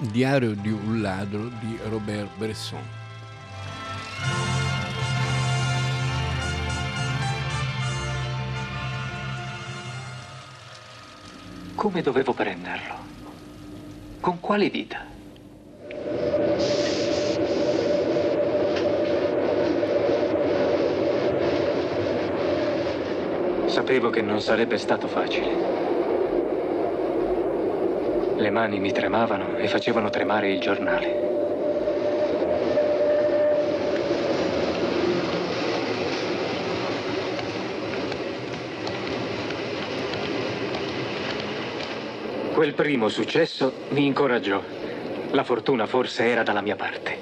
Diario di un ladro di Robert Bresson. Come dovevo prenderlo? Con quali dita? Sapevo che non sarebbe stato facile. Le mani mi tremavano e facevano tremare il giornale. Quel primo successo mi incoraggiò. La fortuna forse era dalla mia parte.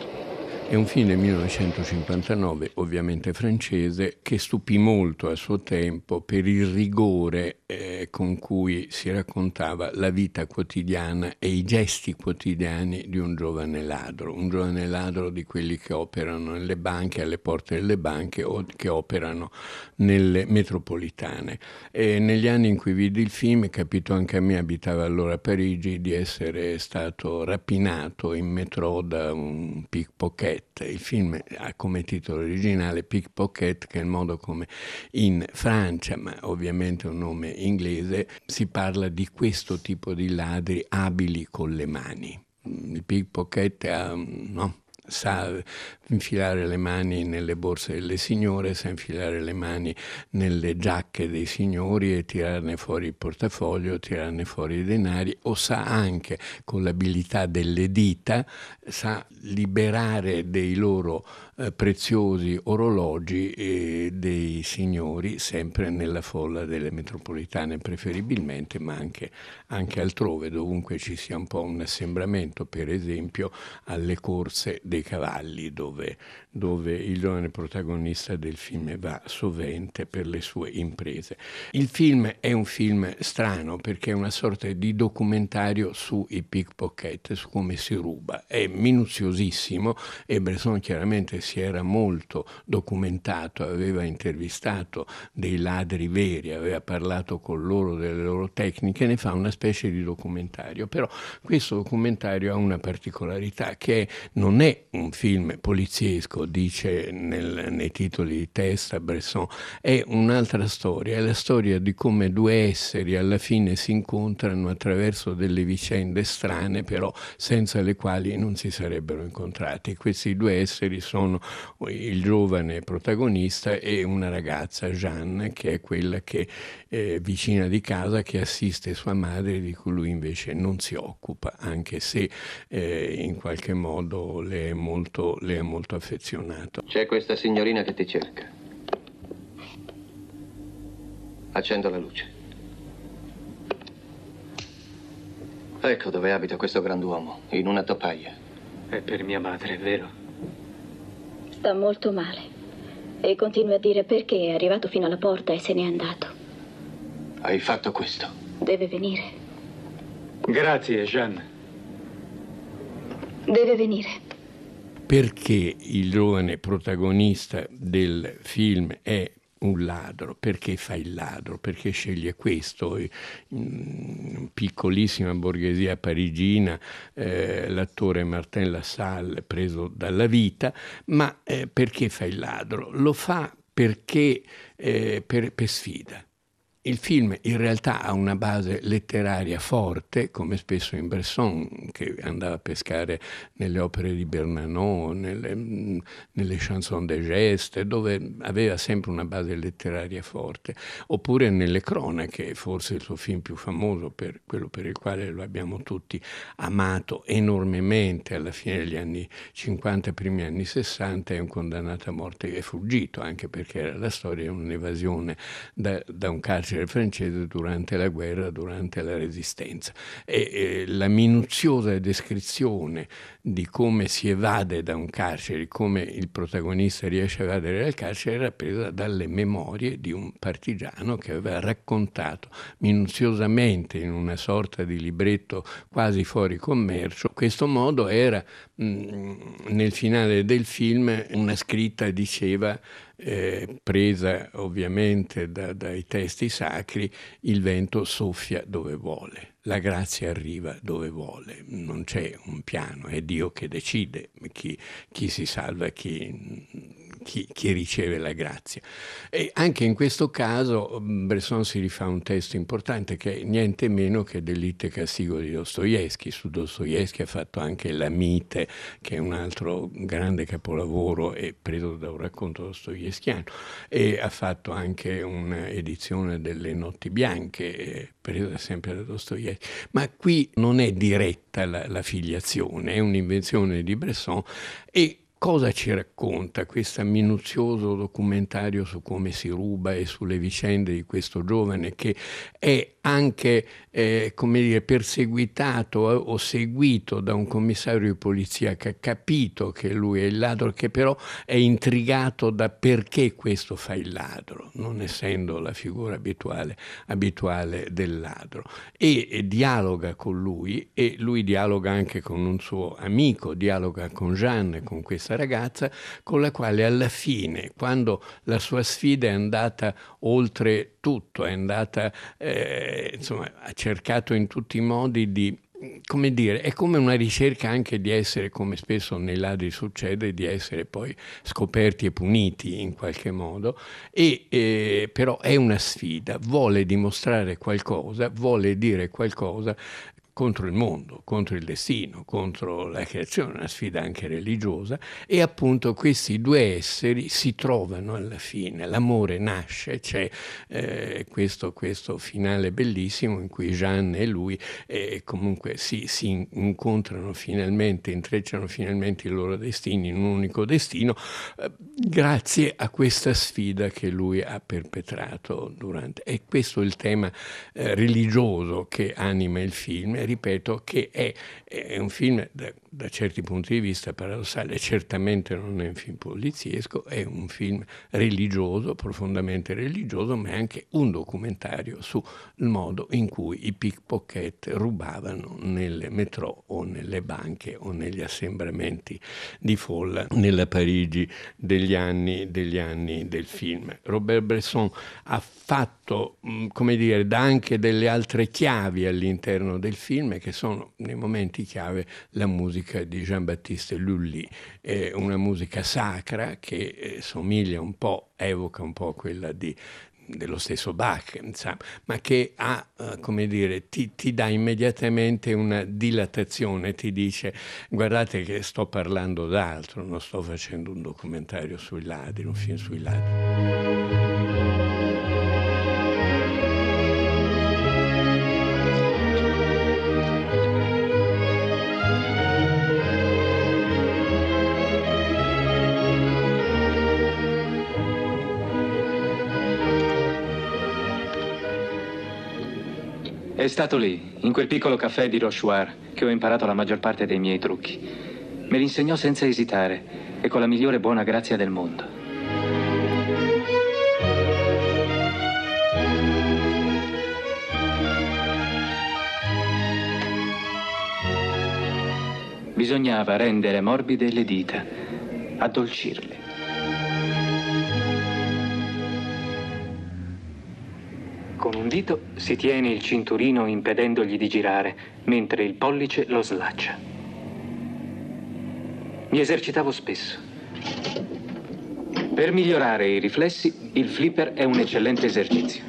È un film del 1959, ovviamente francese, che stupì molto a suo tempo per il rigore eh, con cui si raccontava la vita quotidiana e i gesti quotidiani di un giovane ladro, un giovane ladro di quelli che operano nelle banche, alle porte delle banche o che operano nelle metropolitane. E negli anni in cui vidi il film capito anche a me, abitava allora a Parigi, di essere stato rapinato in metro da un pickpocket. Il film ha come titolo originale Pickpocket, che è il modo come in Francia, ma ovviamente un nome inglese si parla di questo tipo di ladri abili con le mani. Il pickpocket ha, no, sa infilare le mani nelle borse delle signore, sa infilare le mani nelle giacche dei signori e tirarne fuori il portafoglio, tirarne fuori i denari, o sa anche con l'abilità delle dita, sa liberare dei loro eh, preziosi orologi eh, dei signori, sempre nella folla delle metropolitane preferibilmente, ma anche, anche altrove, dovunque ci sia un po' un assembramento, per esempio alle corse dei cavalli, dove, dove il giovane protagonista del film va sovente per le sue imprese. Il film è un film strano perché è una sorta di documentario sui pickpocket, su come si ruba. È minuziosissimo e Bresson chiaramente si era molto documentato, aveva intervistato dei ladri veri, aveva parlato con loro delle loro tecniche, ne fa una specie di documentario. Però questo documentario ha una particolarità che non è un film poliziesco, dice nel, nei titoli di testa Bresson, è un'altra storia, è la storia di come due esseri alla fine si incontrano attraverso delle vicende strane, però senza le quali non si sarebbero incontrati. Questi due esseri sono il giovane protagonista e una ragazza, Jeanne, che è quella che è vicina di casa, che assiste sua madre, di cui lui invece non si occupa, anche se eh, in qualche modo le è molto, le è molto affezionato. C'è questa signorina che ti cerca. Accendo la luce. Ecco dove abita questo grand'uomo, in una topaia. È per mia madre, è vero? Sta molto male. E continua a dire perché è arrivato fino alla porta e se n'è andato. Hai fatto questo. Deve venire. Grazie, Jeanne. Deve venire. Perché il giovane protagonista del film è un ladro, perché fa il ladro, perché sceglie questo, in piccolissima borghesia parigina, eh, l'attore Martin Lassalle preso dalla vita, ma eh, perché fa il ladro? Lo fa perché eh, per, per sfida. Il film in realtà ha una base letteraria forte, come spesso in Bresson, che andava a pescare nelle opere di Bernanos, nelle, nelle chanson de geste, dove aveva sempre una base letteraria forte, oppure nelle cronache, forse il suo film più famoso, per quello per il quale lo abbiamo tutti amato enormemente alla fine degli anni 50, primi anni 60, è un condannato a morte che è fuggito, anche perché era la storia di un'evasione da, da un carcere francese durante la guerra, durante la resistenza. E, e la minuziosa descrizione di come si evade da un carcere, come il protagonista riesce a evadere dal carcere, era presa dalle memorie di un partigiano che aveva raccontato minuziosamente in una sorta di libretto quasi fuori commercio. Questo modo era mh, nel finale del film una scritta diceva eh, presa ovviamente da, dai testi sacri, il vento soffia dove vuole. la grazia arriva dove vuole, non c'è un piano, è Dio che decide chi, chi si salva, chi chi, chi, riceve la grazia. E anche in questo caso mm, Bresson si rifà un testo importante che è niente meno che Delitto e Castigo di Dostoevsky. Su Dostoevsky ha fatto anche La Mite, che è un altro grande capolavoro e preso da un racconto dostoevskiano, e ha fatto anche un'edizione delle Notti Bianche, presa sempre da Dostoevsky. Ma qui non è diretta la, la filiazione, è un'invenzione di Bresson e Cosa ci racconta questo minuzioso documentario su come si ruba e sulle vicende di questo giovane che è anche eh, dire, perseguitato o seguito da un commissario di polizia che ha capito che lui è il ladro, che però è intrigato da perché questo fa il ladro, non essendo la figura abituale, abituale del ladro. E, e dialoga con lui e lui dialoga anche con un suo amico, dialoga con Jeanne, con questa ragazza, con la quale alla fine, quando la sua sfida è andata oltre tutto, è andata, eh, insomma, ha cercato in tutti i modi di come dire, è come una ricerca anche di essere, come spesso nei ladri succede, di essere poi scoperti e puniti in qualche modo, e, eh, però è una sfida, vuole dimostrare qualcosa, vuole dire qualcosa, contro il mondo, contro il destino, contro la creazione, una sfida anche religiosa, e appunto questi due esseri si trovano alla fine, l'amore nasce, c'è eh, questo, questo, finale bellissimo in cui Jeanne e lui eh, comunque si, si, incontrano finalmente, intrecciano finalmente i loro destini in un unico destino, eh, grazie a questa sfida che lui ha perpetrato durante. E questo è il tema eh, religioso che anima il film ripeto, che è, è un film da, da, certi punti di vista paradossale, certamente non è un film poliziesco, è un film religioso, profondamente religioso, ma è anche un documentario sul modo in cui i pickpocket rubavano nelle metro o nelle banche o negli assembramenti di folla nella Parigi degli anni, degli anni del film. Robert Bresson ha fatto, come dire, dà anche delle altre chiavi all'interno del film film che sono nei momenti chiave la musica di Jean-Baptiste Lully, è una musica sacra che eh, somiglia un po', evoca un po' quella di, dello stesso Bach, insomma, ma che ha, uh, come dire, ti, ti, dà immediatamente una dilatazione, ti dice guardate che sto parlando d'altro, non sto facendo un documentario sui ladri, un film sui ladri. È stato lì, in quel piccolo caffè di Rochoir, che ho imparato la maggior parte dei miei trucchi. Me li insegnò senza esitare e con la migliore buona grazia del mondo. Bisognava rendere morbide le dita, addolcirle. Un dito si tiene il cinturino impedendogli di girare, mentre il pollice lo slaccia. Mi esercitavo spesso. Per migliorare i riflessi, il flipper è un eccellente esercizio.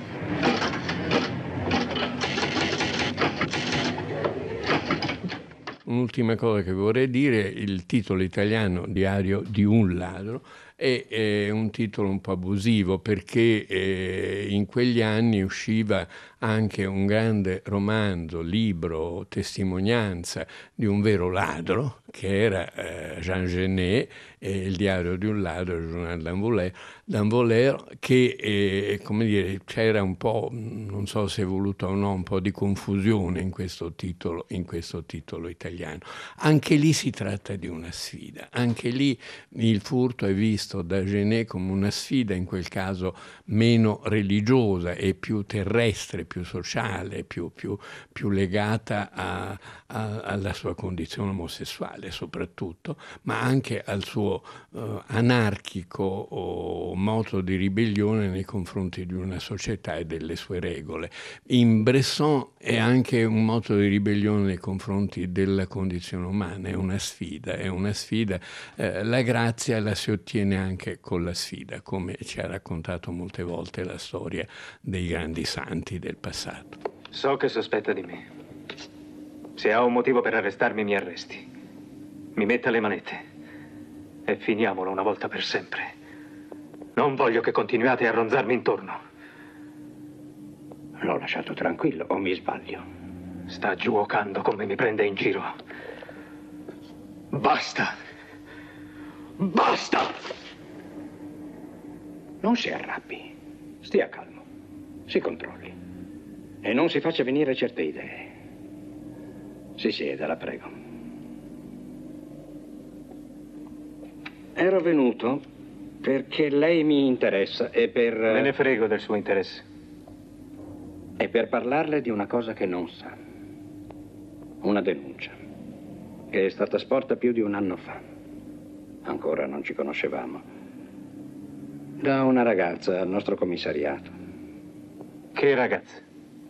Un'ultima cosa che vorrei dire, il titolo italiano Diario di un ladro è, è un titolo un po' abusivo perché eh, in quegli anni usciva anche un grande romanzo, libro, testimonianza di un vero ladro, che era eh, Jean Genet, eh, il diario di un ladro, il giornale d'Anvolère, d'Anvolère che, eh, come dire, c'era un po', non so se è voluto o no, un po' di confusione in questo titolo, in questo titolo italiano. Anche lì si tratta di una sfida, anche lì il furto è visto visto da Genet come una sfida, in quel caso meno religiosa e più terrestre, più sociale, più, più, più legata a, a, alla sua condizione omosessuale soprattutto, ma anche al suo uh, anarchico moto di ribellione nei confronti di una società e delle sue regole. In Bresson è anche un moto di ribellione nei confronti della condizione umana, è una sfida, è una sfida. Eh, la grazia la si ottiene anche con la sfida, come ci ha raccontato molte volte la storia dei grandi santi del passato. So che sospetta di me. Se ha un motivo per arrestarmi, mi arresti. Mi metta le manette. E finiamolo una volta per sempre. Non voglio che continuiate a ronzarmi intorno. L'ho lasciato tranquillo, o mi sbaglio? Sta giuocando come mi prende in giro. Basta! Basta! Non si arrabbi. Stia calmo. Si controlli. E non si faccia venire certe idee. Si sieda, la prego. Ero venuto perché lei mi interessa e per... Me ne frego del suo interesse. E per parlarle di una cosa che non sa. Una denuncia. Che è stata sporta più di un anno fa. Ancora non ci conoscevamo. Da una ragazza al nostro commissariato. Che ragazza?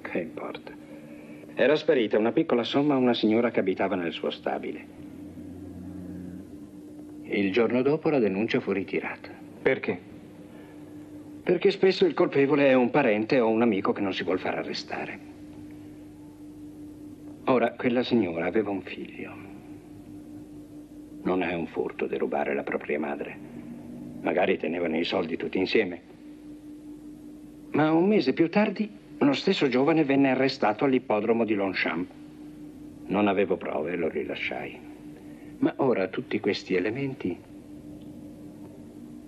Che importa. Era sparita una piccola somma a una signora che abitava nel suo stabile. Il giorno dopo la denuncia fu ritirata. Perché? Perché spesso il colpevole è un parente o un amico che non si vuol far arrestare. Ora, quella signora aveva un figlio. Non è un furto derubare la propria madre. Magari tenevano i soldi tutti insieme. Ma un mese più tardi lo stesso giovane venne arrestato all'ippodromo di Longchamp. Non avevo prove e lo rilasciai. Ma ora tutti questi elementi...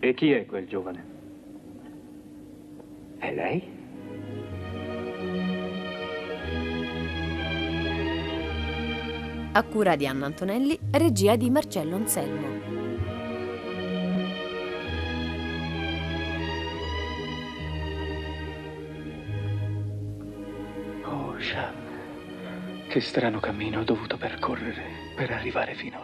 E chi è quel giovane? È lei? A cura di Anna Antonelli, regia di Marcello Anselmo. Che strano cammino ho dovuto percorrere per arrivare fino a